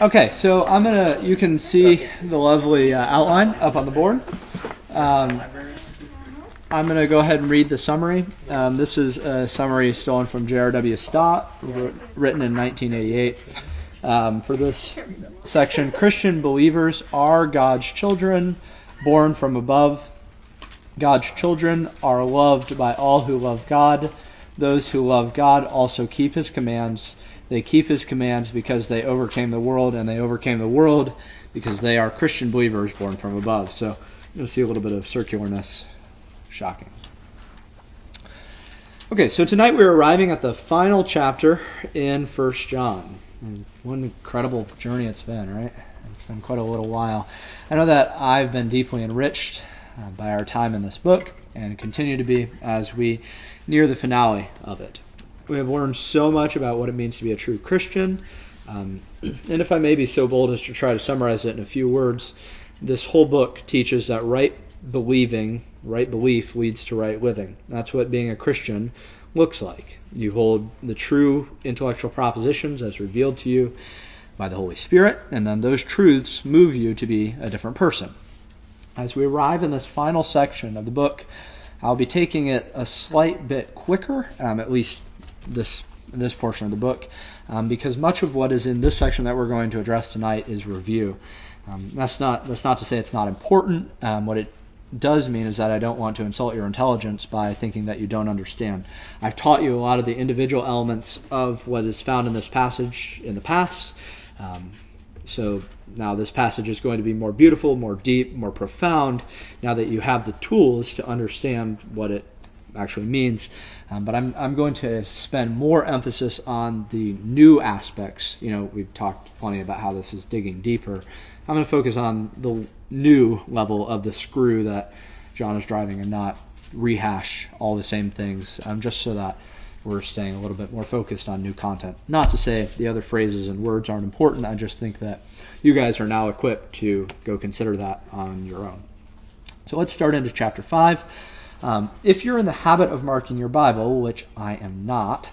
Okay, so I'm gonna. You can see the lovely uh, outline up on the board. Um, I'm gonna go ahead and read the summary. Um, this is a summary stolen from J.R.W. Stott, written in 1988. Um, for this section, Christian believers are God's children, born from above. God's children are loved by all who love God. Those who love God also keep His commands they keep his commands because they overcame the world, and they overcame the world because they are Christian believers born from above. So you'll see a little bit of circularness. Shocking. Okay, so tonight we're arriving at the final chapter in First John. And what an incredible journey it's been, right? It's been quite a little while. I know that I've been deeply enriched uh, by our time in this book and continue to be as we near the finale of it. We have learned so much about what it means to be a true Christian. Um, and if I may be so bold as to try to summarize it in a few words, this whole book teaches that right believing, right belief leads to right living. That's what being a Christian looks like. You hold the true intellectual propositions as revealed to you by the Holy Spirit, and then those truths move you to be a different person. As we arrive in this final section of the book, I'll be taking it a slight bit quicker, um, at least this this portion of the book, um, because much of what is in this section that we're going to address tonight is review. Um, that's not that's not to say it's not important. Um, what it does mean is that I don't want to insult your intelligence by thinking that you don't understand. I've taught you a lot of the individual elements of what is found in this passage in the past. Um, so now this passage is going to be more beautiful, more deep, more profound now that you have the tools to understand what it actually means. Um, but I'm, I'm going to spend more emphasis on the new aspects. You know, we've talked plenty about how this is digging deeper. I'm going to focus on the new level of the screw that John is driving and not rehash all the same things, um, just so that we're staying a little bit more focused on new content. Not to say the other phrases and words aren't important, I just think that you guys are now equipped to go consider that on your own. So let's start into chapter 5. Um, if you're in the habit of marking your Bible, which I am not,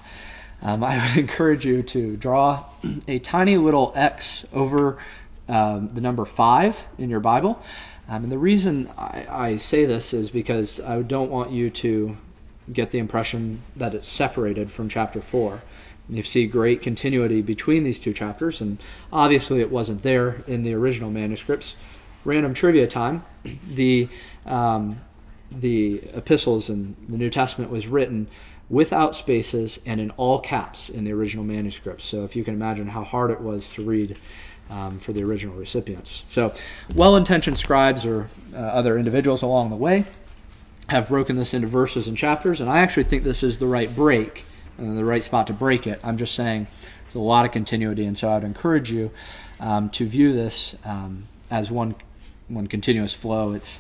um, I would encourage you to draw a tiny little X over um, the number 5 in your Bible. Um, and the reason I, I, say this is because I don't want you to get the impression that it's separated from chapter 4. You see great continuity between these two chapters, and obviously it wasn't there in the original manuscripts. Random trivia time. The um, the epistles in the New Testament was written without spaces and in all caps in the original manuscripts. So if you can imagine how hard it was to read um, for the original recipients. So well-intentioned scribes or uh, other individuals along the way have broken this into verses and chapters, and I actually think this is the right break and the right spot to break it. I'm just saying there's a lot of continuity, and so I would encourage you um, to view this um, as one one continuous flow. It's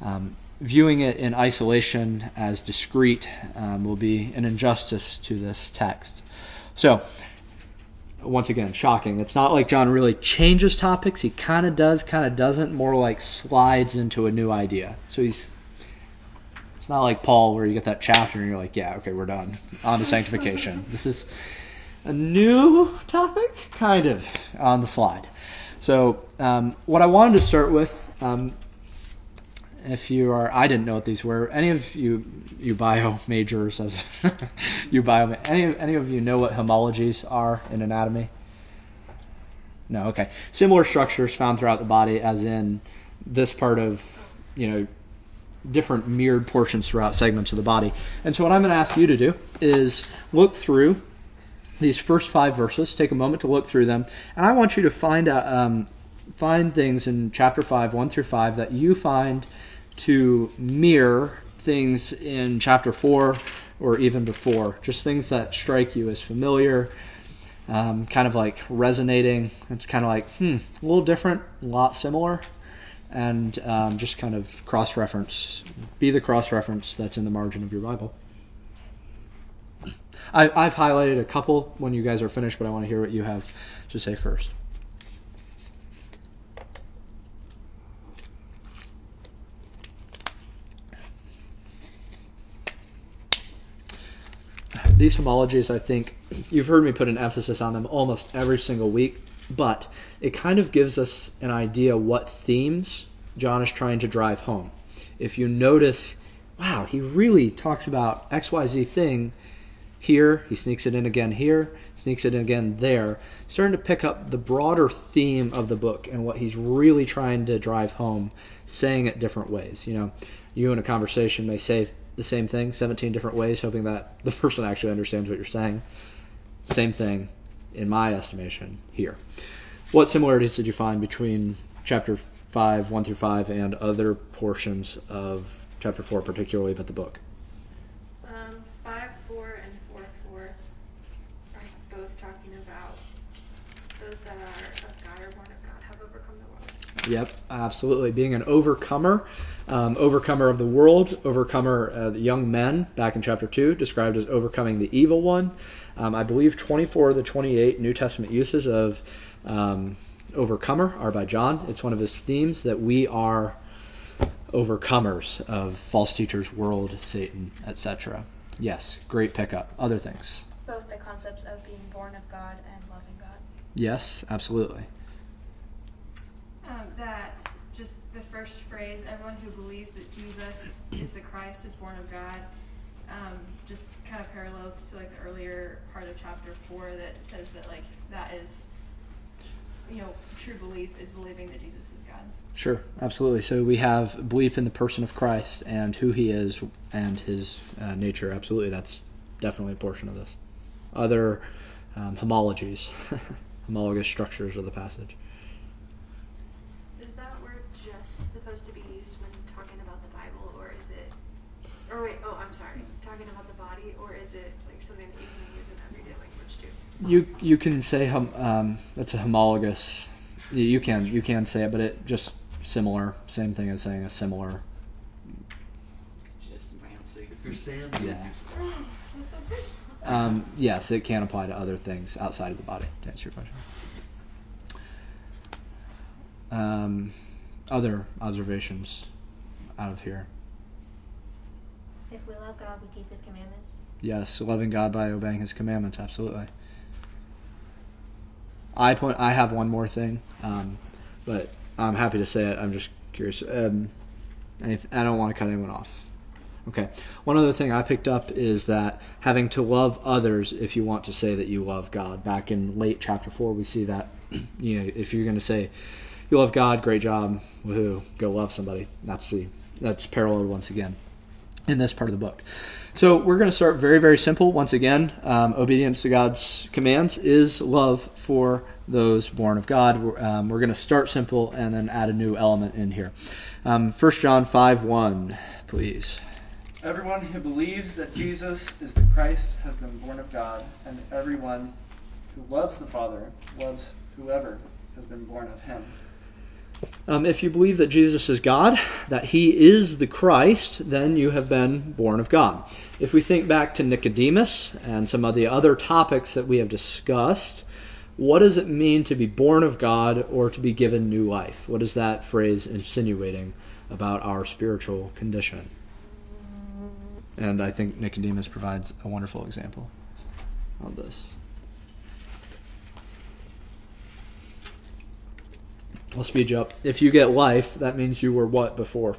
um, viewing it in isolation as discrete um, will be an injustice to this text. So, once again, shocking. It's not like John really changes topics. He kind of does, kind of doesn't. More like slides into a new idea. So he's. It's not like Paul where you get that chapter and you're like, yeah, okay, we're done. On to sanctification. this is a new topic, kind of, on the slide. So, um, what I wanted to start with um, if you are, I didn't know what these were. Any of you, you bio majors, as you bio, any any of you know what homologies are in anatomy? No, okay. Similar structures found throughout the body, as in this part of, you know, different mirrored portions throughout segments of the body. And so what I'm going to ask you to do is look through these first five verses. Take a moment to look through them, and I want you to find out. Um, find things in chapter 5, 1 through 5, that you find to mirror things in chapter 4 or even before. Just things that strike you as familiar, um, kind of like resonating. It's kind of like, hmm, a little different, a lot similar. And um, just kind of cross reference. Be the cross reference that's in the margin of your Bible. I, I've highlighted a couple when you guys are finished, but I want to hear what you have to say first. These homologies, I think you've heard me put an emphasis on them almost every single week, but it kind of gives us an idea what themes John is trying to drive home. If you notice, wow, he really talks about XYZ thing here, he sneaks it in again here, sneaks it in again there, starting to pick up the broader theme of the book and what he's really trying to drive home, saying it different ways. You know, you in a conversation may say the same thing 17 different ways, hoping that the person actually understands what you're saying. Same thing, in my estimation, here. What similarities did you find between chapter 5, 1 through 5, and other portions of chapter 4, particularly, about the book? Um, 5, 4, and 4, 4 are both talking about those that are of God or born of God have overcome the world. Yep, absolutely. Being an overcomer, um, overcomer of the world, overcomer, uh, the young men, back in chapter 2, described as overcoming the evil one. Um, I believe 24 of the 28 New Testament uses of um, overcomer are by John. It's one of his themes that we are overcomers of false teachers, world, Satan, etc. Yes, great pickup. Other things? Both the concepts of being born of God and loving God. Yes, absolutely. Um, that just the first phrase, everyone who believes that Jesus is the Christ is born of God, um, just kind of parallels to like the earlier part of chapter four that says that like that is, you know, true belief is believing that Jesus is God. Sure, absolutely. So we have belief in the person of Christ and who he is and his uh, nature. Absolutely, that's definitely a portion of this. Other um, homologies, homologous structures of the passage. Is that word just supposed to be used when talking about the Bible, or is it? Or wait, oh, I'm sorry, talking about the body, or is it like something that you can use in everyday language too? You you can say hum, um, it's a homologous. You, you can you can say it, but it just similar. Same thing as saying a similar. Just fancy. If you're Sam, Yeah. Um, yes, it can apply to other things outside of the body. To answer your question. Um, other observations out of here. If we love God, we keep His commandments. Yes, loving God by obeying His commandments. Absolutely. I point. I have one more thing, um, but I'm happy to say it. I'm just curious. Um, if, I don't want to cut anyone off. Okay. One other thing I picked up is that having to love others if you want to say that you love God. Back in late chapter four, we see that. You know, if you're going to say you love God, great job, woohoo, go love somebody. That's the that's paralleled once again in this part of the book. So we're going to start very, very simple. Once again, um, obedience to God's commands is love for those born of God. We're, um, we're going to start simple and then add a new element in here. Um, 1 John 5 1, please. Everyone who believes that Jesus is the Christ has been born of God, and everyone who loves the Father loves whoever has been born of him. Um, if you believe that Jesus is God, that he is the Christ, then you have been born of God. If we think back to Nicodemus and some of the other topics that we have discussed, what does it mean to be born of God or to be given new life? What is that phrase insinuating about our spiritual condition? And I think Nicodemus provides a wonderful example of this. I'll speed you up. If you get life, that means you were what before?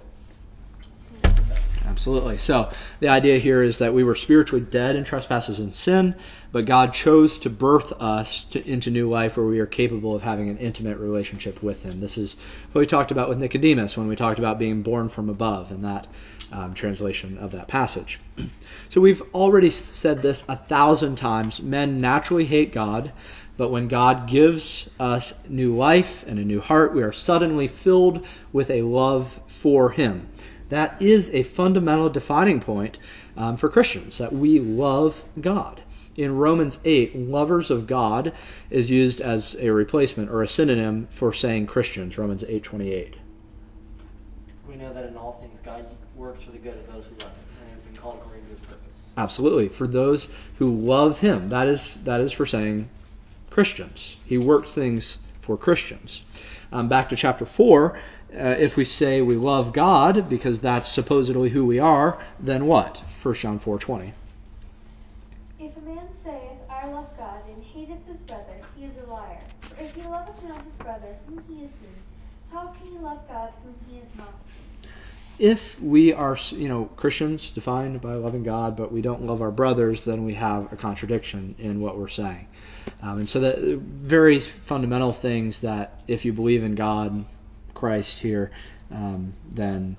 Absolutely. So the idea here is that we were spiritually dead in trespasses and sin, but God chose to birth us to, into new life where we are capable of having an intimate relationship with Him. This is what we talked about with Nicodemus when we talked about being born from above in that um, translation of that passage. so we've already said this a thousand times. Men naturally hate God, but when God gives us new life and a new heart, we are suddenly filled with a love for Him. That is a fundamental defining point um, for Christians, that we love God. In Romans 8, lovers of God is used as a replacement or a synonym for saying Christians, Romans 8:28. We know that in all things God works for the good of those who love Him and have been called according to His purpose. Absolutely, for those who love him. That is that is for saying Christians. He works things for Christians. Um, back to chapter 4, uh, if we say we love God because that's supposedly who we are, then what? 1 John 4:20. If a man saith, I love God, and hateth his brother, he is a liar. For if he loveth not his brother whom he has seen, how can he love God whom he has not seen? If we are, you know, Christians defined by loving God, but we don't love our brothers, then we have a contradiction in what we're saying. Um, and so that very fundamental things that if you believe in God, Christ here, um, then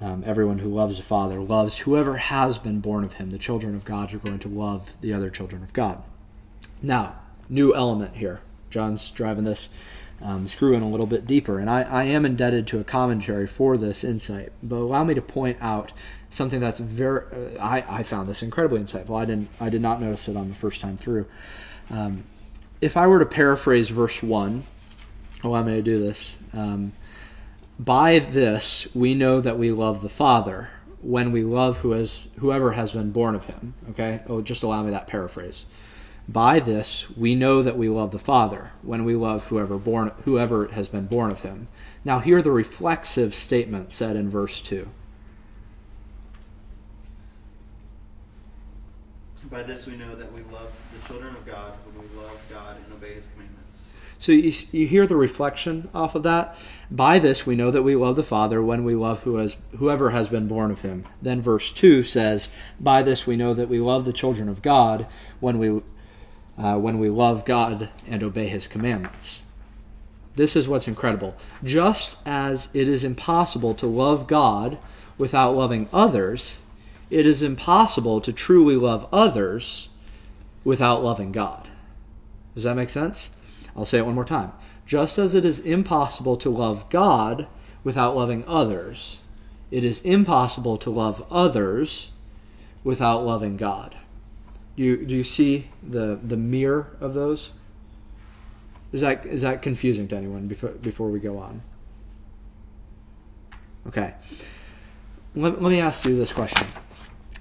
um, everyone who loves the Father loves whoever has been born of him. The children of God are going to love the other children of God. Now, new element here. John's driving this um, screw in a little bit deeper, and I, I am indebted to a commentary for this insight. But allow me to point out something that's very. Uh, I, I found this incredibly insightful. I didn't. I did not notice it on the first time through. Um, if I were to paraphrase verse one, allow me to do this. Um, by this we know that we love the Father when we love who has, whoever has been born of him. Okay? Oh, just allow me that paraphrase. By this we know that we love the Father when we love whoever born whoever has been born of him. Now hear the reflexive statement said in verse 2. By this we know that we love the children of God when we love God and obey his commandments. So you, you hear the reflection off of that. By this we know that we love the Father when we love who has, whoever has been born of him. Then verse 2 says, By this we know that we love the children of God when we, uh, when we love God and obey his commandments. This is what's incredible. Just as it is impossible to love God without loving others, it is impossible to truly love others without loving God. Does that make sense? I'll say it one more time. Just as it is impossible to love God without loving others, it is impossible to love others without loving God. Do you, do you see the, the mirror of those? Is that is that confusing to anyone before before we go on? Okay. Let, let me ask you this question.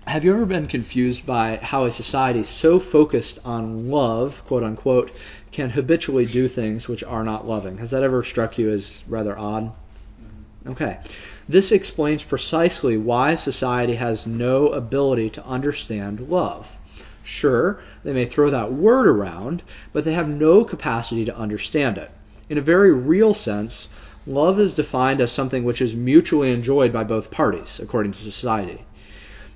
Have you ever been confused by how a society so focused on love, quote unquote, can habitually do things which are not loving? Has that ever struck you as rather odd? Okay. This explains precisely why society has no ability to understand love. Sure, they may throw that word around, but they have no capacity to understand it. In a very real sense, love is defined as something which is mutually enjoyed by both parties, according to society.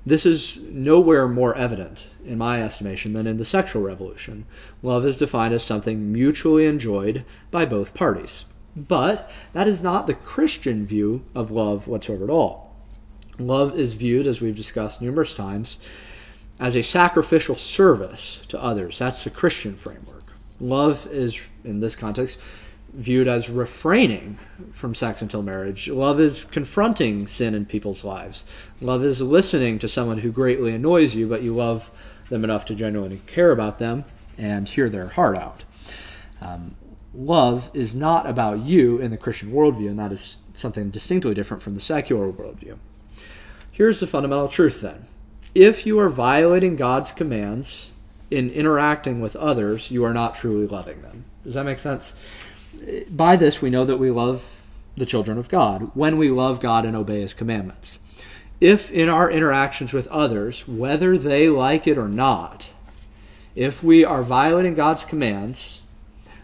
This is nowhere more evident, in my estimation, than in the sexual revolution. Love is defined as something mutually enjoyed by both parties. But that is not the Christian view of love whatsoever at all. Love is viewed, as we've discussed numerous times, as a sacrificial service to others. That's the Christian framework. Love is, in this context, viewed as refraining from sex until marriage. Love is confronting sin in people's lives. Love is listening to someone who greatly annoys you, but you love them enough to genuinely care about them and hear their heart out. Um, love is not about you in the Christian worldview, and that is something distinctly different from the secular worldview. Here's the fundamental truth then. If you are violating God's commands in interacting with others, you are not truly loving them. Does that make sense? By this we know that we love the children of God, when we love God and obey his commandments. If in our interactions with others, whether they like it or not, if we are violating God's commands,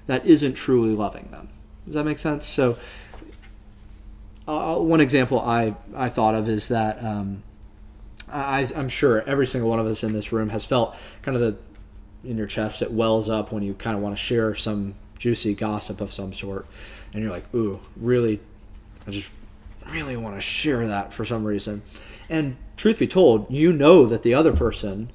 that isn't truly loving them. Does that make sense? So, uh, one example I, I thought of is that um, I, I'm sure every single one of us in this room has felt kind of the in your chest it wells up when you kind of want to share some juicy gossip of some sort, and you're like, ooh, really, I just really want to share that for some reason. And truth be told, you know that the other person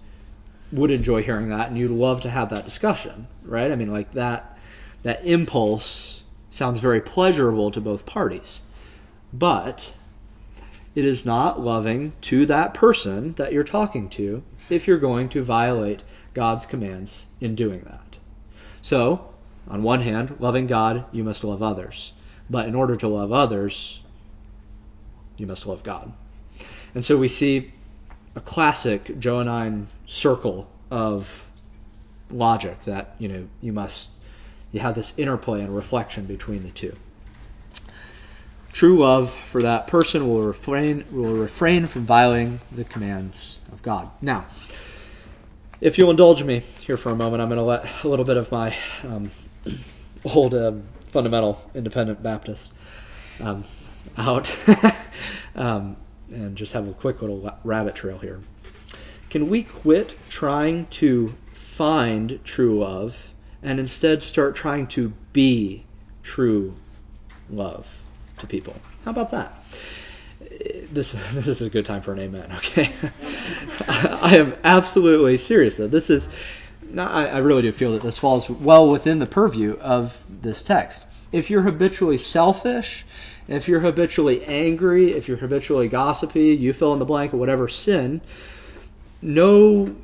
would enjoy hearing that, and you'd love to have that discussion, right? I mean, like that that impulse sounds very pleasurable to both parties, but it is not loving to that person that you're talking to if you're going to violate God's commands in doing that. So, on one hand, loving God, you must love others. But in order to love others, you must love God. And so we see a classic Johannine circle of logic that, you know, you must you have this interplay and reflection between the two. True love for that person will refrain will refrain from violating the commands of God. Now, if you'll indulge me here for a moment, I'm going to let a little bit of my um, old um, fundamental independent Baptist um, out um, and just have a quick little rabbit trail here. Can we quit trying to find true love and instead start trying to be true love to people? How about that? This, this is a good time for an amen, okay? I am absolutely serious though. This is, I, I really do feel that this falls well within the purview of this text. If you're habitually selfish, if you're habitually angry, if you're habitually gossipy, you fill in the blank of whatever sin, no,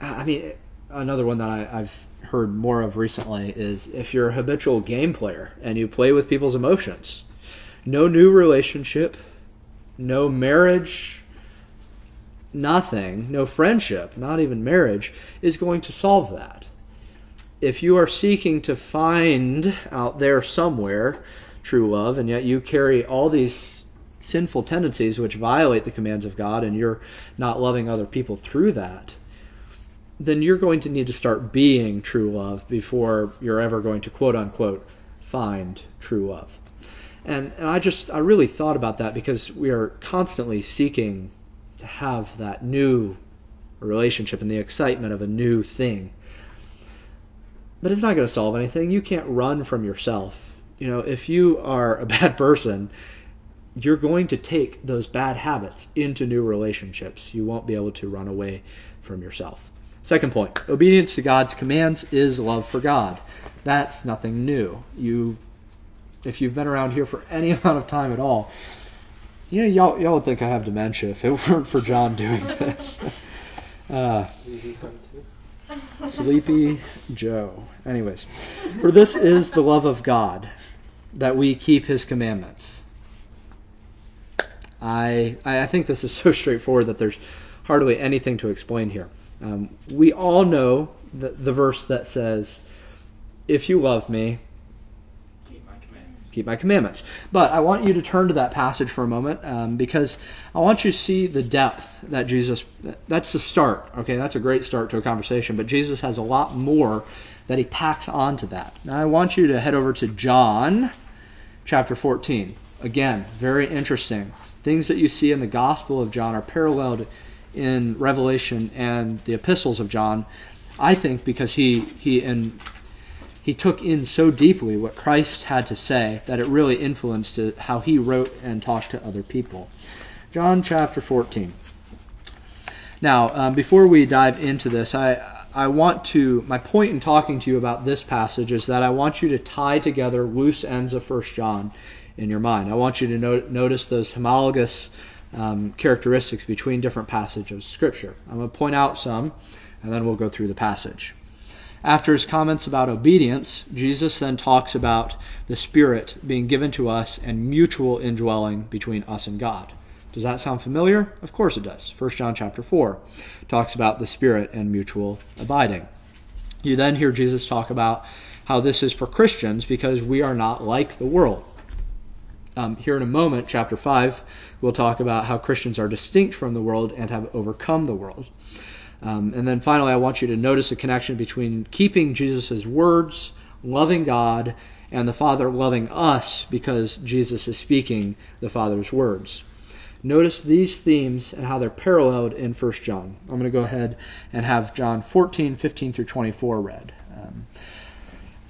I mean, another one that I, I've heard more of recently is if you're a habitual game player and you play with people's emotions, no new relationship, no marriage, nothing, no friendship, not even marriage, is going to solve that. If you are seeking to find out there somewhere true love, and yet you carry all these sinful tendencies which violate the commands of God, and you're not loving other people through that, then you're going to need to start being true love before you're ever going to quote unquote find true love. And, and I just I really thought about that because we are constantly seeking to have that new relationship and the excitement of a new thing. But it's not going to solve anything. You can't run from yourself. You know, if you are a bad person, you're going to take those bad habits into new relationships. You won't be able to run away from yourself. Second point obedience to God's commands is love for God. That's nothing new. You, if you've been around here for any amount of time at all, you know, y'all, y'all would think I have dementia if it weren't for John doing this. Uh, Sleepy Joe. Anyways, for this is the love of God, that we keep his commandments. I, I think this is so straightforward that there's hardly anything to explain here. Um, we all know the, the verse that says, If you love me, Keep my commandments. Keep my commandments. But I want you to turn to that passage for a moment um, because I want you to see the depth that Jesus. That's the start. Okay, that's a great start to a conversation. But Jesus has a lot more that he packs onto that. Now I want you to head over to John, chapter 14. Again, very interesting. Things that you see in the Gospel of John are paralleled in Revelation and the epistles of John. I think because he he and he took in so deeply what Christ had to say that it really influenced how he wrote and talked to other people. John chapter 14. Now, um, before we dive into this, I I want to my point in talking to you about this passage is that I want you to tie together loose ends of 1 John in your mind. I want you to no- notice those homologous um, characteristics between different passages of Scripture. I'm going to point out some, and then we'll go through the passage. After his comments about obedience, Jesus then talks about the Spirit being given to us and mutual indwelling between us and God. Does that sound familiar? Of course it does. 1 John chapter 4 talks about the Spirit and mutual abiding. You then hear Jesus talk about how this is for Christians because we are not like the world. Um, here in a moment, chapter 5, we'll talk about how Christians are distinct from the world and have overcome the world. Um, and then finally, I want you to notice a connection between keeping Jesus' words, loving God, and the Father loving us because Jesus is speaking the Father's words. Notice these themes and how they're paralleled in 1 John. I'm going to go ahead and have John 14, 15 through 24 read. Um,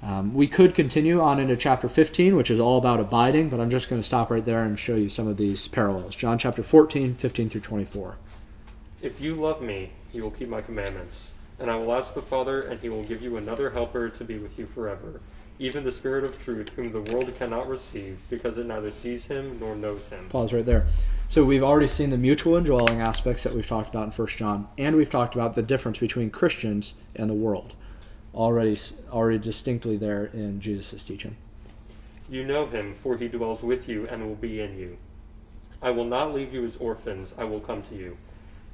um, we could continue on into chapter 15, which is all about abiding, but I'm just going to stop right there and show you some of these parallels. John chapter 14, 15 through 24. If you love me, you will keep my commandments. And I will ask the Father, and he will give you another helper to be with you forever, even the Spirit of truth, whom the world cannot receive, because it neither sees him nor knows him. Pause right there. So we've already seen the mutual indwelling aspects that we've talked about in 1 John, and we've talked about the difference between Christians and the world. Already, already distinctly there in Jesus' teaching. You know him, for he dwells with you and will be in you. I will not leave you as orphans, I will come to you.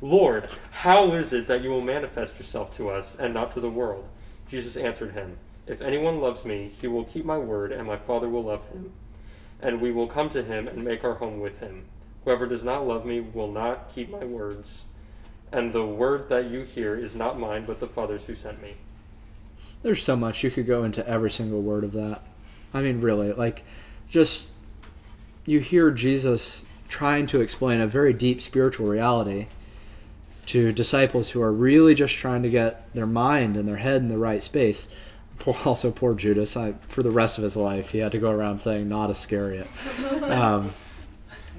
Lord, how is it that you will manifest yourself to us and not to the world? Jesus answered him, If anyone loves me, he will keep my word, and my Father will love him. And we will come to him and make our home with him. Whoever does not love me will not keep my words. And the word that you hear is not mine, but the Father's who sent me. There's so much you could go into every single word of that. I mean, really, like, just you hear Jesus trying to explain a very deep spiritual reality to disciples who are really just trying to get their mind and their head in the right space. Also, poor Judas. I, for the rest of his life, he had to go around saying "not Iscariot." Um,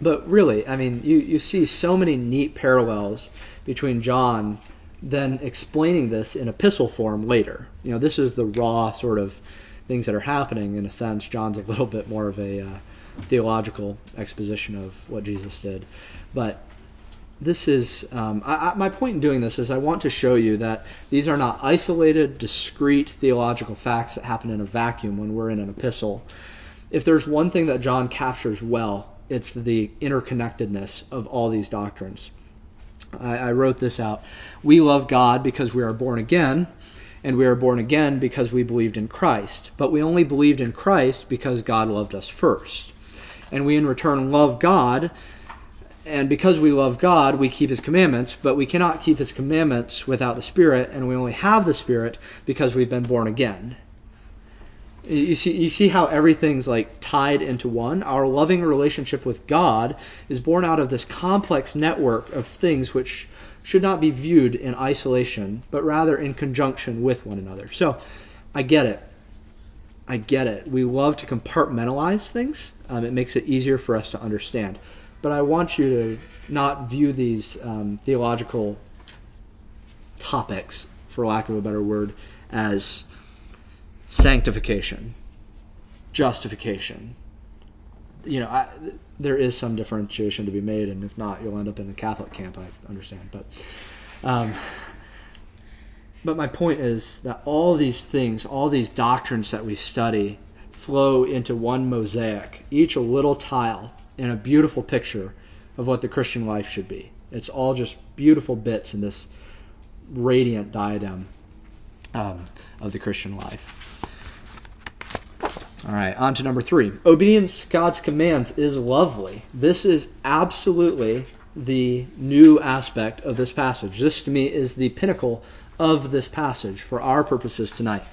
but really, I mean, you, you see so many neat parallels between John then explaining this in epistle form later. You know, this is the raw sort of things that are happening in a sense. John's a little bit more of a uh, theological exposition of what Jesus did, but this is um, I, I, my point in doing this is I want to show you that these are not isolated, discrete theological facts that happen in a vacuum when we're in an epistle. If there's one thing that John captures well, it's the interconnectedness of all these doctrines. I, I wrote this out. We love God because we are born again, and we are born again because we believed in Christ. But we only believed in Christ because God loved us first. And we in return love God, and because we love God, we keep His commandments, but we cannot keep His commandments without the Spirit, and we only have the Spirit because we've been born again. You see, you see how everything's like tied into one. Our loving relationship with God is born out of this complex network of things which should not be viewed in isolation, but rather in conjunction with one another. So, I get it. I get it. We love to compartmentalize things. Um, it makes it easier for us to understand. But I want you to not view these um, theological topics, for lack of a better word, as sanctification, justification. You know, I, there is some differentiation to be made, and if not, you'll end up in the Catholic camp. I understand, but um, but my point is that all these things, all these doctrines that we study, flow into one mosaic, each a little tile in a beautiful picture of what the Christian life should be. It's all just beautiful bits in this radiant diadem um, of the Christian life. All right, on to number three. Obedience to God's commands is lovely. This is absolutely the new aspect of this passage. This, to me, is the pinnacle of this passage for our purposes tonight.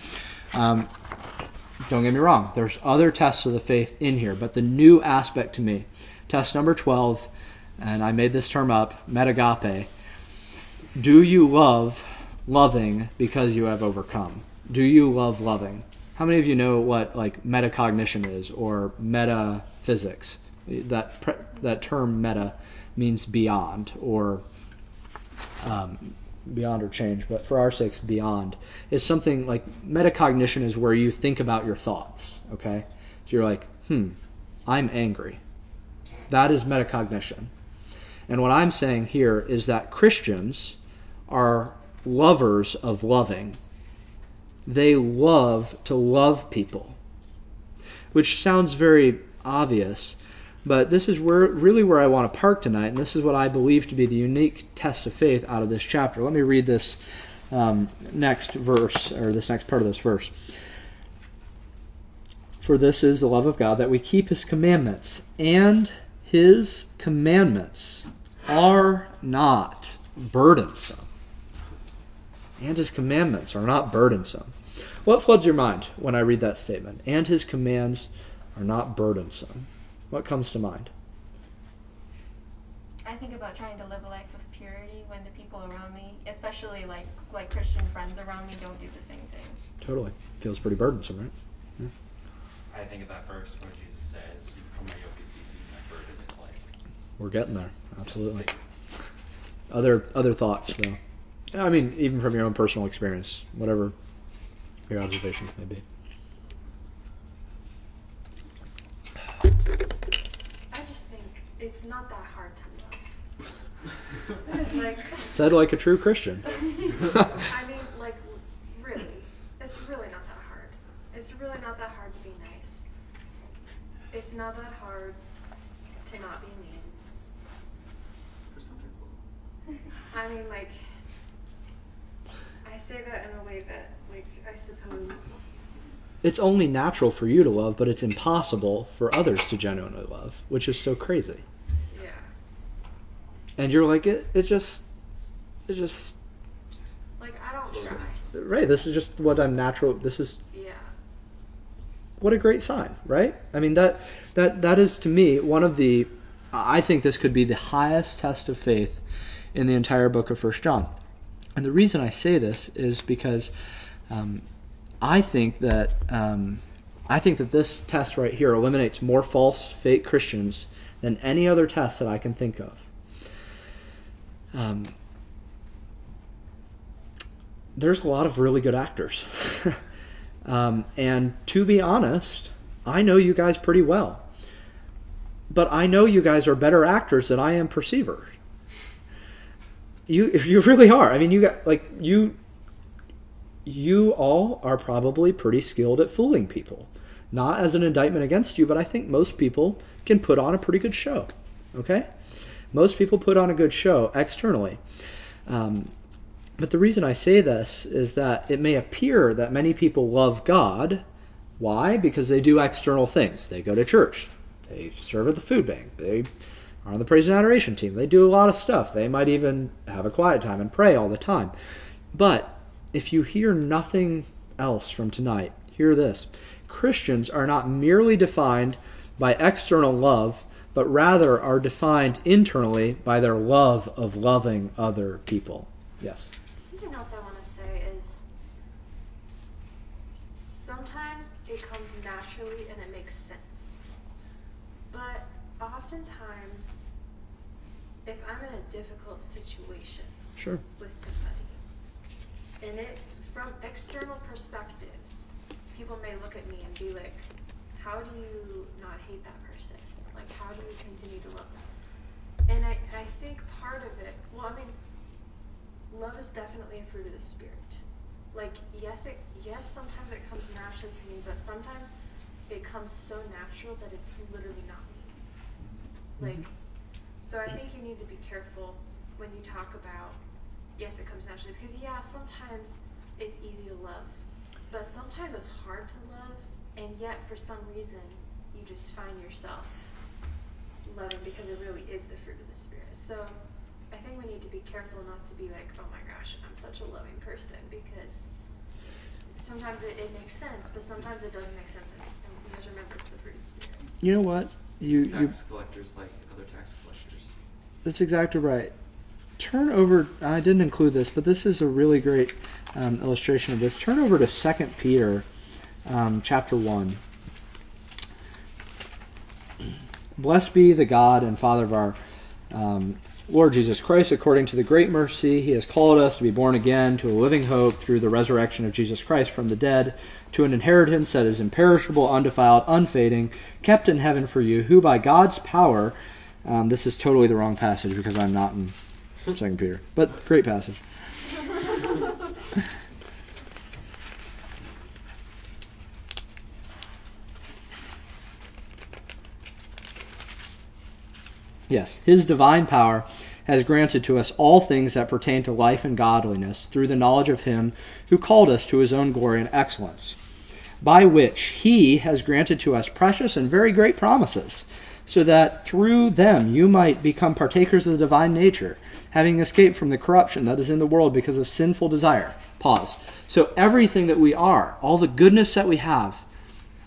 Um, don't get me wrong, there's other tests of the faith in here, but the new aspect to me, test number 12, and I made this term up, metagape. Do you love loving because you have overcome? Do you love loving? How many of you know what like metacognition is or metaphysics? That that term meta means beyond or um, beyond or change, but for our sakes, beyond is something like metacognition is where you think about your thoughts. Okay, so you're like, hmm, I'm angry. That is metacognition. And what I'm saying here is that Christians are lovers of loving they love to love people, which sounds very obvious, but this is where really where I want to park tonight, and this is what I believe to be the unique test of faith out of this chapter. Let me read this um, next verse, or this next part of this verse. For this is the love of God that we keep His commandments, and His commandments are not burdensome and his commandments are not burdensome. What floods your mind when I read that statement? And his commands are not burdensome. What comes to mind? I think about trying to live a life of purity when the people around me, especially like like Christian friends around me, don't do the same thing. Totally. Feels pretty burdensome, right? Yeah. I think of that verse where Jesus says, "You come my yoke is easy, my burden is light." We're getting there. Absolutely. Other other thoughts though. I mean, even from your own personal experience, whatever your observations may be. I just think it's not that hard to love. like, Said like a true Christian. I mean, like, really, it's really not that hard. It's really not that hard to be nice. It's not that hard to not be mean. For some people. I mean, like, I say that in a way that, like, I suppose. it's only natural for you to love, but it's impossible for others to genuinely love, which is so crazy. And you're like, it, it just, it just, Like, I don't try. right, this is just what I'm natural, this is, Yeah. what a great sign, right? I mean, that, that, that is to me one of the, I think this could be the highest test of faith in the entire book of First John. And the reason I say this is because um, I think that um, I think that this test right here eliminates more false, fake Christians than any other test that I can think of. Um, there's a lot of really good actors, um, and to be honest, I know you guys pretty well. But I know you guys are better actors than I am perceivers. You you really are. I mean, you got like you you all are probably pretty skilled at fooling people. Not as an indictment against you, but I think most people can put on a pretty good show. Okay? Most people put on a good show externally. Um, but the reason I say this is that it may appear that many people love God. Why? Because they do external things. They go to church. They serve at the food bank. They are on the praise and adoration team. They do a lot of stuff. They might even have a quiet time and pray all the time. But if you hear nothing else from tonight, hear this. Christians are not merely defined by external love, but rather are defined internally by their love of loving other people. Yes. Something else I want to say is sometimes it comes naturally and it makes sense. But oftentimes, if I'm in a difficult situation Sure. with somebody, and it, from external perspectives, people may look at me and be like, how do you not hate that person? Like, how do we continue to love them? And I, I think part of it, well, I mean, love is definitely a fruit of the spirit. Like yes, it yes sometimes it comes naturally to me, but sometimes it comes so natural that it's literally not me. Mm-hmm. Like, so I think you need to be careful when you talk about yes, it comes naturally because yeah, sometimes it's easy to love, but sometimes it's hard to love, and yet for some reason you just find yourself loving because it really is the fruit of the spirit. So I think we need to be careful not to be like, oh my gosh, I'm such a loving person because sometimes it, it makes sense, but sometimes it doesn't make sense. And, and we have to remember it's the fruit of the spirit. You know what? You, you Tax collectors like other tax collectors. That's exactly right. Turn over. I didn't include this, but this is a really great um, illustration of this. Turn over to Second Peter, um, chapter one. Blessed be the God and Father of our um, Lord Jesus Christ. According to the great mercy, He has called us to be born again to a living hope through the resurrection of Jesus Christ from the dead, to an inheritance that is imperishable, undefiled, unfading, kept in heaven for you, who by God's power. Um, this is totally the wrong passage because I'm not in Second Peter, but great passage. Yes, his divine power has granted to us all things that pertain to life and godliness through the knowledge of him who called us to his own glory and excellence, by which he has granted to us precious and very great promises, so that through them you might become partakers of the divine nature, having escaped from the corruption that is in the world because of sinful desire. Pause. So everything that we are, all the goodness that we have,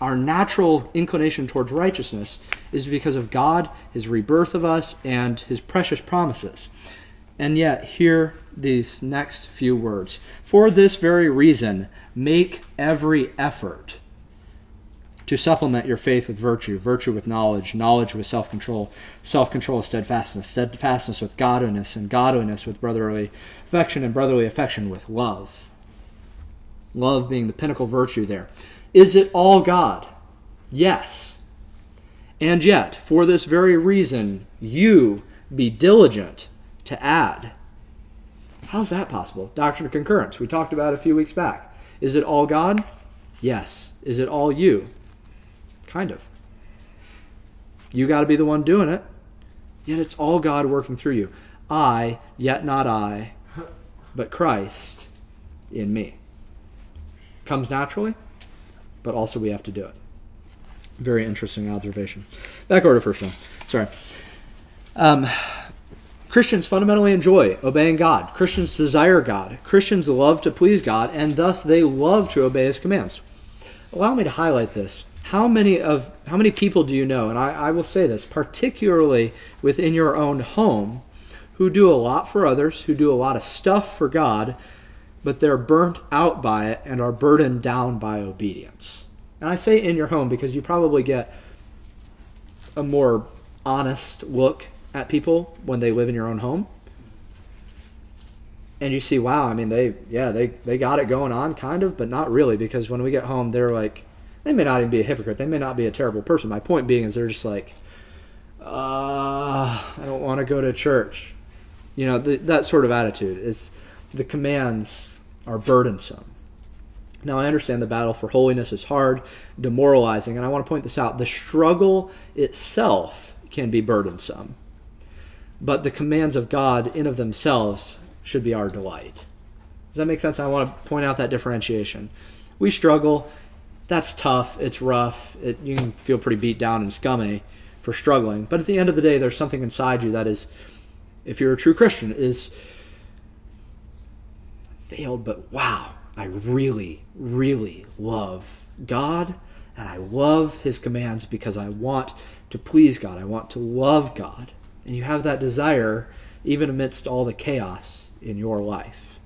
our natural inclination towards righteousness is because of God, His rebirth of us, and His precious promises. And yet, hear these next few words. For this very reason, make every effort to supplement your faith with virtue, virtue with knowledge, knowledge with self control, self control with steadfastness, steadfastness with godliness, and godliness with brotherly affection, and brotherly affection with love. Love being the pinnacle virtue there. Is it all God? Yes. And yet, for this very reason, you be diligent to add. How's that possible? Doctrine of concurrence, we talked about a few weeks back. Is it all God? Yes. Is it all you? Kind of. You got to be the one doing it. Yet it's all God working through you. I, yet not I, but Christ in me. Comes naturally, but also we have to do it. Very interesting observation. Back over to First one. Sorry. Um, Christians fundamentally enjoy obeying God. Christians desire God. Christians love to please God, and thus they love to obey His commands. Allow me to highlight this. How many of how many people do you know? And I, I will say this, particularly within your own home, who do a lot for others, who do a lot of stuff for God, but they're burnt out by it and are burdened down by obedience. And I say in your home because you probably get a more honest look at people when they live in your own home. And you see, wow, I mean, they, yeah, they, they got it going on, kind of, but not really, because when we get home, they're like, they may not even be a hypocrite. They may not be a terrible person. My point being is they're just like, uh, I don't want to go to church. You know, the, that sort of attitude is the commands are burdensome. Now, I understand the battle for holiness is hard, demoralizing, and I want to point this out. The struggle itself can be burdensome, but the commands of God in of themselves should be our delight. Does that make sense? I want to point out that differentiation. We struggle. That's tough. It's rough. It, you can feel pretty beat down and scummy for struggling. But at the end of the day, there's something inside you that is, if you're a true Christian, is failed, but wow, I really, really love God and I love His commands because I want to please God. I want to love God. And you have that desire even amidst all the chaos in your life.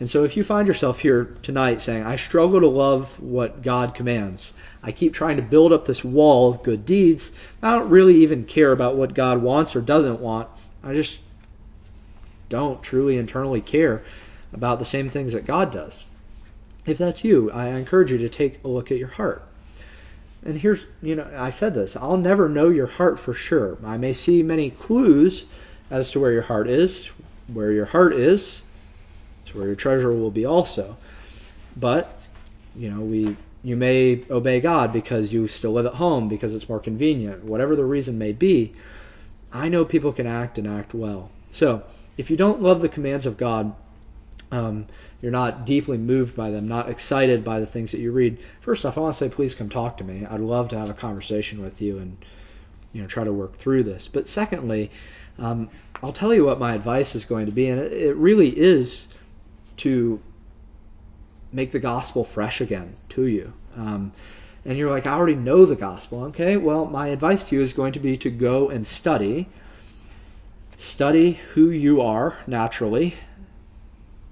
And so if you find yourself here tonight saying, I struggle to love what God commands, I keep trying to build up this wall of good deeds, I don't really even care about what God wants or doesn't want. I just don't truly internally care about the same things that God does. If that's you, I encourage you to take a look at your heart. And here's, you know, I said this I'll never know your heart for sure. I may see many clues as to where your heart is. Where your heart is, it's where your treasure will be also. But, you know, we you may obey God because you still live at home because it's more convenient, whatever the reason may be. I know people can act and act well. So, if you don't love the commands of God, um, you're not deeply moved by them, not excited by the things that you read. First off, I want to say, please come talk to me. I'd love to have a conversation with you and you know try to work through this. But secondly, um, I'll tell you what my advice is going to be, and it, it really is to make the gospel fresh again to you. Um, and you're like, I already know the gospel. Okay, well, my advice to you is going to be to go and study. Study who you are naturally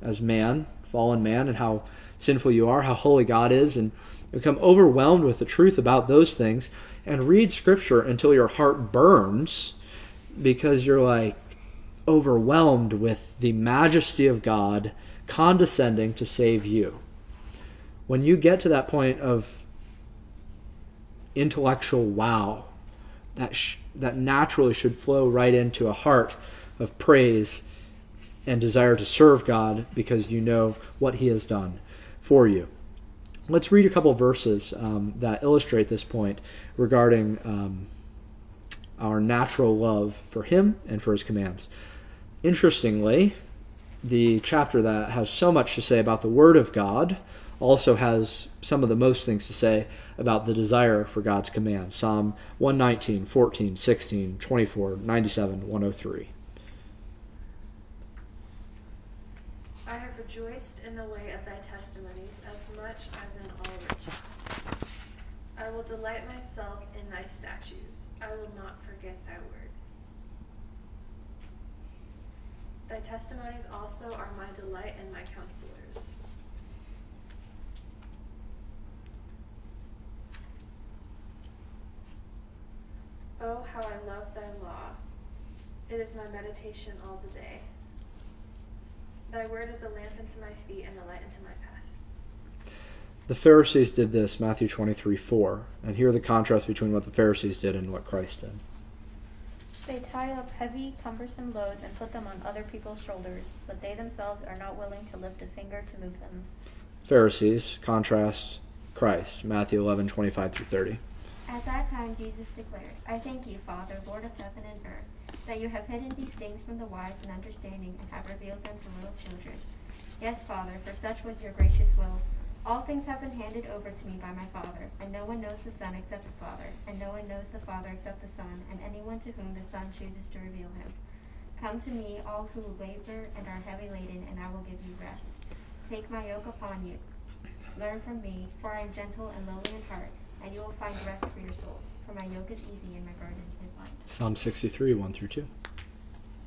as man, fallen man, and how sinful you are, how holy God is, and become overwhelmed with the truth about those things, and read Scripture until your heart burns because you're like overwhelmed with the majesty of God condescending to save you. When you get to that point of intellectual wow, that sh- that naturally should flow right into a heart of praise and desire to serve God because you know what He has done for you. Let's read a couple verses um, that illustrate this point regarding um, our natural love for Him and for His commands. Interestingly, the chapter that has so much to say about the Word of God also has some of the most things to say about the desire for God's commands. Psalm 119, 14, 16, 24, 97, 103. I have rejoiced in the way of thy testimonies as much as in all riches. I will delight myself in thy statutes. I will not forget thy word. Thy testimonies also are my delight and my counselors. Oh, how I love thy law! It is my meditation all the day. Thy word is a lamp unto my feet and a light unto my path. The Pharisees did this, Matthew 23 4. And here the contrast between what the Pharisees did and what Christ did. They tie up heavy, cumbersome loads and put them on other people's shoulders, but they themselves are not willing to lift a finger to move them. Pharisees, contrast Christ, Matthew 11:25 through 30. At that time Jesus declared, I thank you, Father, Lord of heaven and earth, that you have hidden these things from the wise and understanding and have revealed them to little children. Yes, Father, for such was your gracious will. All things have been handed over to me by my Father, and no one knows the Son except the Father, and no one knows the Father except the Son, and anyone to whom the Son chooses to reveal him. Come to me, all who labor and are heavy laden, and I will give you rest. Take my yoke upon you. Learn from me, for I am gentle and lowly in heart, and you will find rest for your souls. For my yoke is easy and my burden is light. Psalm 63, 1 through 2.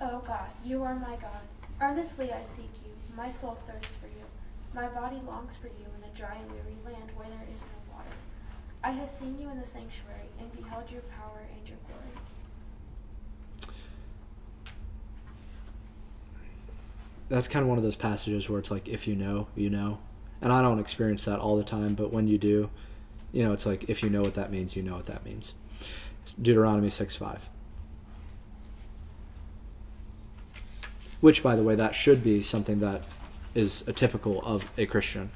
O God, you are my God. Earnestly I seek you. My soul thirsts for you. My body longs for you in a dry and weary land where there is no water. I have seen you in the sanctuary and beheld your power and your glory. That's kind of one of those passages where it's like, if you know, you know. And I don't experience that all the time, but when you do, you know, it's like, if you know what that means, you know what that means. Deuteronomy 6 5. Which, by the way, that should be something that is a typical of a Christian.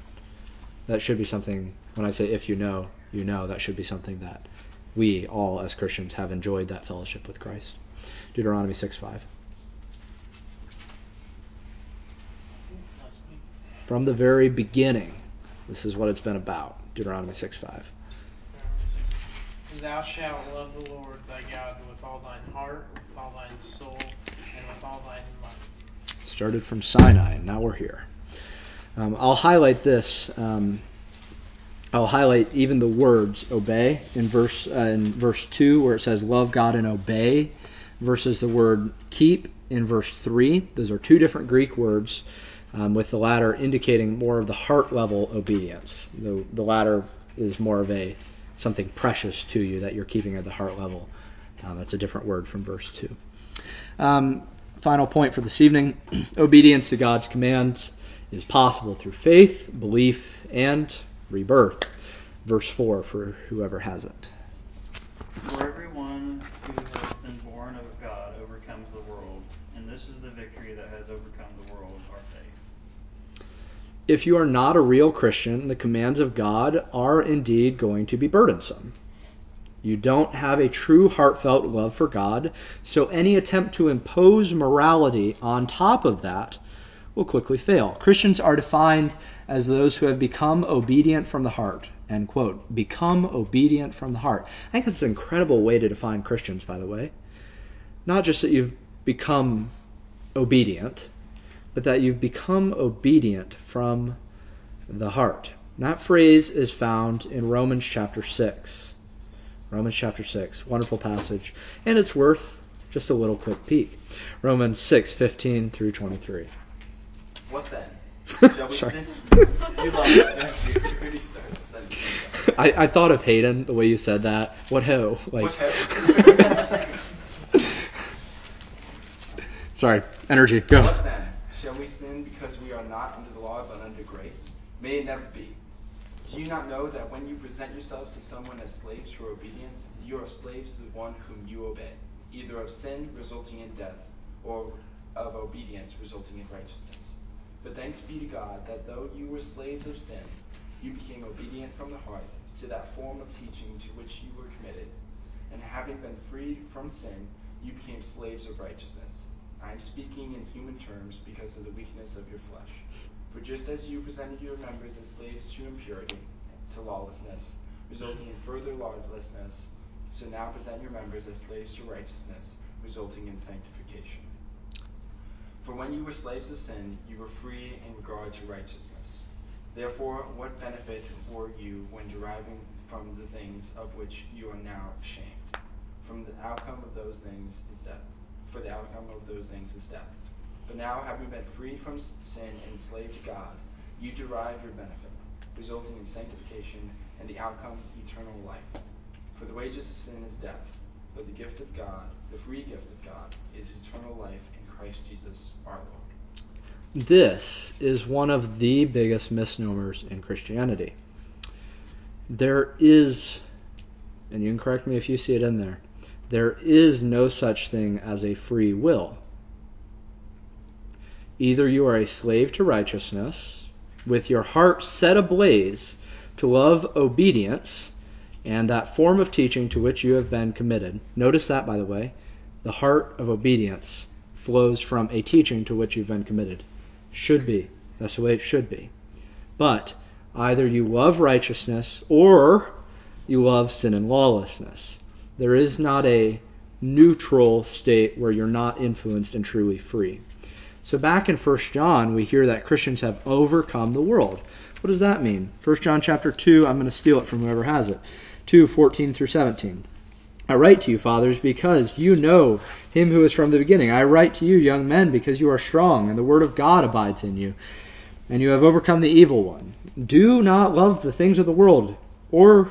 That should be something, when I say if you know, you know, that should be something that we all as Christians have enjoyed that fellowship with Christ. Deuteronomy 6 5. From the very beginning, this is what it's been about. Deuteronomy 6 5. Thou shalt love the Lord thy God with all thine heart, with all thine soul, and with all thine mind. Started from Sinai, and now we're here. Um, I'll highlight this. Um, I'll highlight even the words obey in verse uh, in verse two, where it says love God and obey, versus the word keep in verse three. Those are two different Greek words, um, with the latter indicating more of the heart level obedience. The the latter is more of a something precious to you that you're keeping at the heart level. Uh, that's a different word from verse two. Um, final point for this evening: obedience to God's commands is possible through faith, belief, and rebirth. Verse 4 for whoever has it. For everyone who has been born of God overcomes the world, and this is the victory that has overcome the world, our faith. If you are not a real Christian, the commands of God are indeed going to be burdensome. You don't have a true heartfelt love for God, so any attempt to impose morality on top of that will quickly fail. Christians are defined as those who have become obedient from the heart. End quote. Become obedient from the heart. I think that's an incredible way to define Christians, by the way. Not just that you've become obedient, but that you've become obedient from the heart. that phrase is found in Romans chapter 6. Romans chapter 6. Wonderful passage. And it's worth just a little quick peek. Romans 6, 15 through 23. What then? Shall we sin? you love that, don't you? starts sentence. I, I thought of Hayden the way you said that. What ho? Like. What ho? Sorry, energy. Go. We sin because we are not under the law but under grace? May it never be. Do you not know that when you present yourselves to someone as slaves for obedience, you are slaves to the one whom you obey, either of sin resulting in death, or of obedience resulting in righteousness? But thanks be to God that though you were slaves of sin, you became obedient from the heart to that form of teaching to which you were committed. And having been freed from sin, you became slaves of righteousness. I am speaking in human terms because of the weakness of your flesh. For just as you presented your members as slaves to impurity, to lawlessness, resulting in further lawlessness, so now present your members as slaves to righteousness, resulting in sanctification. For when you were slaves of sin, you were free in regard to righteousness. Therefore, what benefit were you when deriving from the things of which you are now ashamed? From the outcome of those things is death. For the outcome of those things is death. But now, having been freed from sin and enslaved to God, you derive your benefit, resulting in sanctification and the outcome eternal life. For the wages of sin is death, but the gift of God, the free gift of God, is eternal life in Christ Jesus our Lord. This is one of the biggest misnomers in Christianity. There is, and you can correct me if you see it in there, there is no such thing as a free will. Either you are a slave to righteousness, with your heart set ablaze to love obedience and that form of teaching to which you have been committed. Notice that, by the way. The heart of obedience flows from a teaching to which you've been committed. Should be. That's the way it should be. But either you love righteousness or you love sin and lawlessness. There is not a neutral state where you're not influenced and truly free. So back in 1 John, we hear that Christians have overcome the world. What does that mean? 1 John chapter 2, I'm going to steal it from whoever has it. 2, 14 through 17. I write to you, fathers, because you know him who is from the beginning. I write to you, young men, because you are strong, and the word of God abides in you, and you have overcome the evil one. Do not love the things of the world, or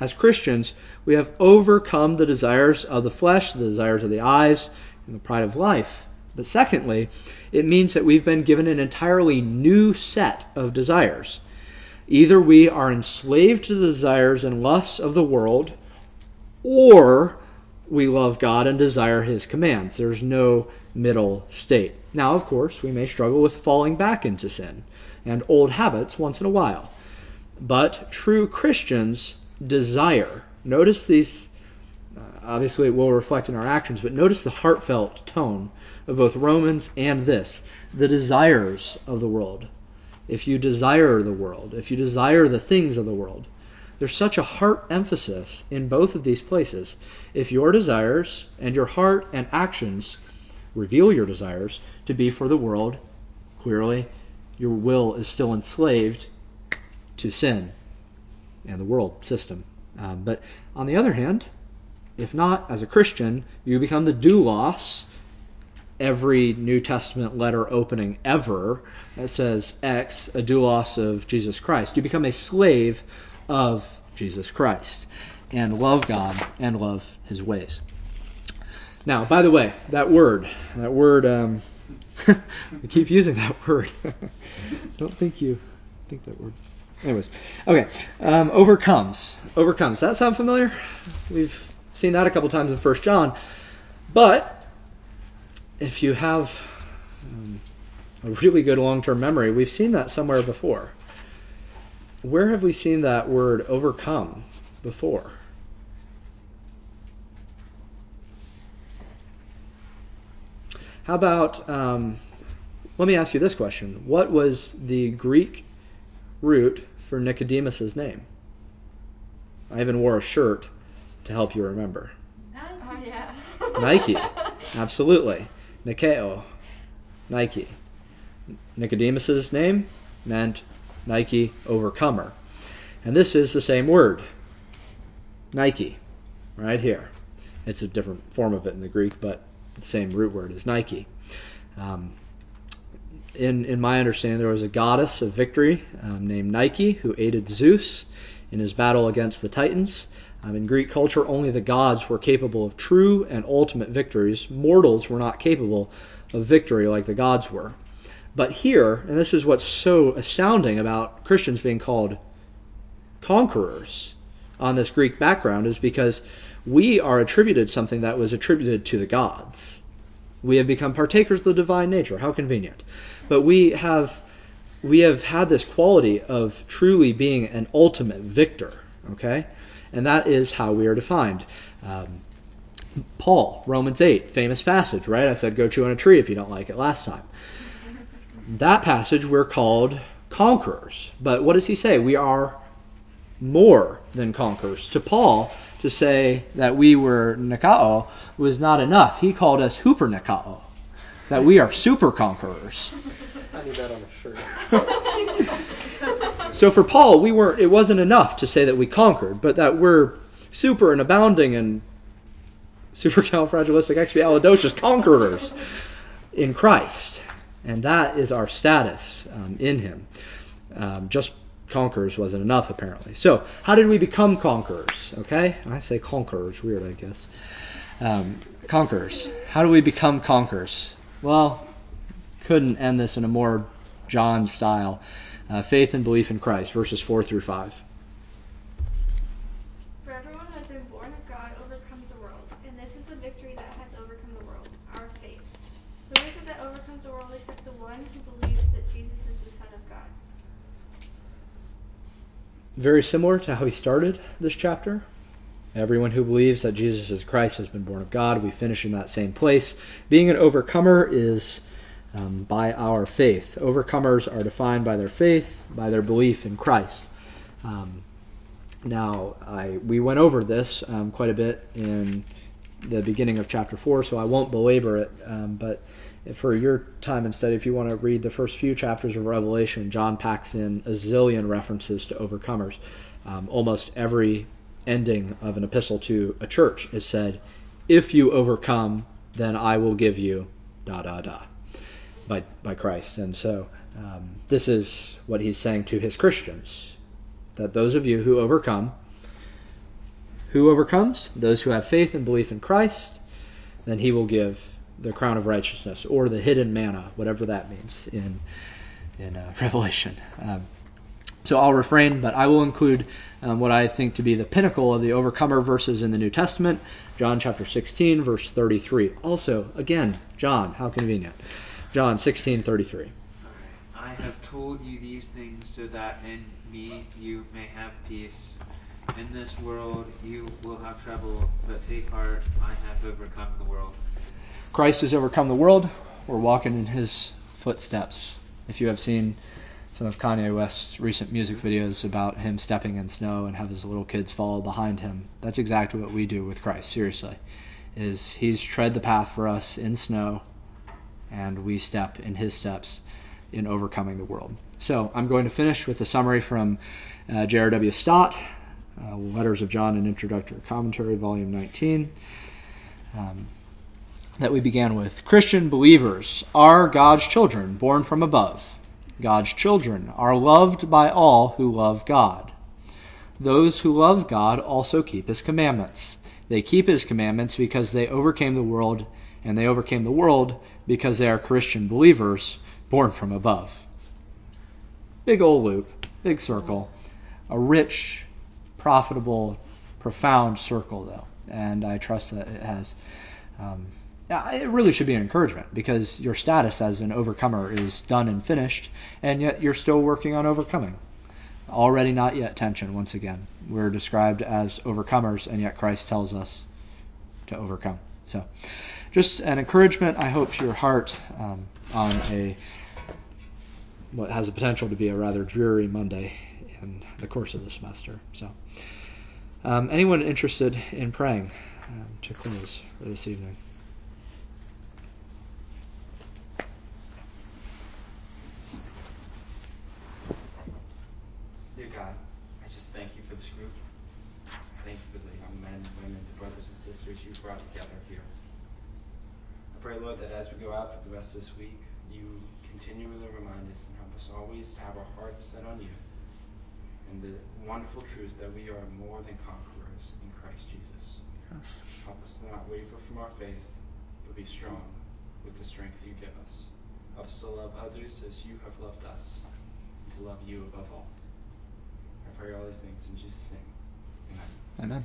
as Christians, we have overcome the desires of the flesh, the desires of the eyes, and the pride of life. But secondly, it means that we've been given an entirely new set of desires. Either we are enslaved to the desires and lusts of the world, or we love God and desire His commands. There's no middle state. Now, of course, we may struggle with falling back into sin and old habits once in a while. But true Christians desire. Notice these, uh, obviously, it will reflect in our actions, but notice the heartfelt tone of both Romans and this the desires of the world. If you desire the world, if you desire the things of the world, there's such a heart emphasis in both of these places. If your desires and your heart and actions reveal your desires to be for the world, clearly your will is still enslaved to sin and the world system. Um, but on the other hand, if not, as a Christian, you become the doulos every New Testament letter opening ever that says X, a doulos of Jesus Christ. You become a slave of Jesus Christ and love God and love his ways. Now, by the way, that word, that word, um, keep using that word. Don't think you think that word. Anyways, okay. Um, overcomes. Overcomes. That sound familiar? We've seen that a couple times in First John. But if you have um, a really good long-term memory, we've seen that somewhere before. Where have we seen that word overcome before? How about, um, let me ask you this question. What was the Greek root for Nicodemus's name? I even wore a shirt to help you remember. Oh, yeah. Nike. Absolutely. Nikeo. Nike. Nicodemus's name meant Nike overcomer. And this is the same word. Nike. Right here. It's a different form of it in the Greek, but the same root word as Nike. Um, in, in my understanding, there was a goddess of victory um, named Nike who aided Zeus in his battle against the Titans. Um, in Greek culture, only the gods were capable of true and ultimate victories. Mortals were not capable of victory like the gods were. But here, and this is what's so astounding about Christians being called conquerors on this Greek background, is because we are attributed something that was attributed to the gods. We have become partakers of the divine nature. How convenient. But we have we have had this quality of truly being an ultimate victor. Okay? And that is how we are defined. Um, Paul, Romans 8, famous passage, right? I said, go chew on a tree if you don't like it last time. That passage, we're called conquerors. But what does he say? We are more than conquerors. To Paul, to say that we were Nikao was not enough. He called us hupernikao, that we are super conquerors. I need that on a shirt. So for Paul, we weren't. It wasn't enough to say that we conquered, but that we're super and abounding and supercalifragilisticexpialidocious conquerors. in Christ. And that is our status um, in Him. Um, just conquerors wasn't enough, apparently. So, how did we become conquerors? Okay? I say conquerors, weird, I guess. Um, conquerors. How do we become conquerors? Well, couldn't end this in a more John style. Uh, faith and belief in Christ, verses 4 through 5. For everyone who has been born of God overcomes the world, and this is the victory that has overcome the world, our faith. Who is it that overcomes the world except the one who believes that Jesus is the Son of God? Very similar to how he started this chapter. Everyone who believes that Jesus is Christ has been born of God. We finish in that same place. Being an overcomer is um, by our faith. Overcomers are defined by their faith, by their belief in Christ. Um, now, I, we went over this um, quite a bit in the beginning of chapter 4, so I won't belabor it. Um, but for your time study, if you want to read the first few chapters of Revelation, John packs in a zillion references to overcomers. Um, almost every ending of an epistle to a church is said, If you overcome, then I will give you da da da by, by Christ. And so um, this is what he's saying to his Christians that those of you who overcome, who overcomes? Those who have faith and belief in Christ, then he will give the crown of righteousness or the hidden manna, whatever that means in in uh, Revelation. Um, so I'll refrain, but I will include um, what I think to be the pinnacle of the overcomer verses in the New Testament, John chapter 16, verse 33. Also, again, John, how convenient. John 16:33. I have told you these things so that in me you may have peace. In this world you will have trouble, but take heart, I have overcome the world. Christ has overcome the world. We're walking in his footsteps. If you have seen some of Kanye West's recent music videos about him stepping in snow and have his little kids follow behind him, that's exactly what we do with Christ, seriously. Is he's tread the path for us in snow and we step in his steps in overcoming the world. So I'm going to finish with a summary from uh, J.R.W. Stott, uh, Letters of John, an Introductory Commentary, Volume 19. Um, that we began with. Christian believers are God's children, born from above. God's children are loved by all who love God. Those who love God also keep his commandments. They keep his commandments because they overcame the world, and they overcame the world because they are Christian believers born from above. Big old loop, big circle, a rich, profitable, profound circle, though, and I trust that it has. Um, it really should be an encouragement because your status as an overcomer is done and finished, and yet you're still working on overcoming. Already not yet tension, once again. We're described as overcomers, and yet Christ tells us to overcome. So, just an encouragement, I hope, to your heart um, on a what has the potential to be a rather dreary Monday in the course of the semester. So, um, anyone interested in praying um, to close for this evening? Dear God, I just thank you for this group. Thank you for the young men and women, the brothers and sisters you've brought together here. I pray, Lord, that as we go out for the rest of this week, you continually remind us and help us always to have our hearts set on you and the wonderful truth that we are more than conquerors in Christ Jesus. Yes. Help us to not waver from our faith, but be strong with the strength you give us. Help us to love others as you have loved us, and to love you above all. I pray all these things in Jesus' name. Amen. Amen.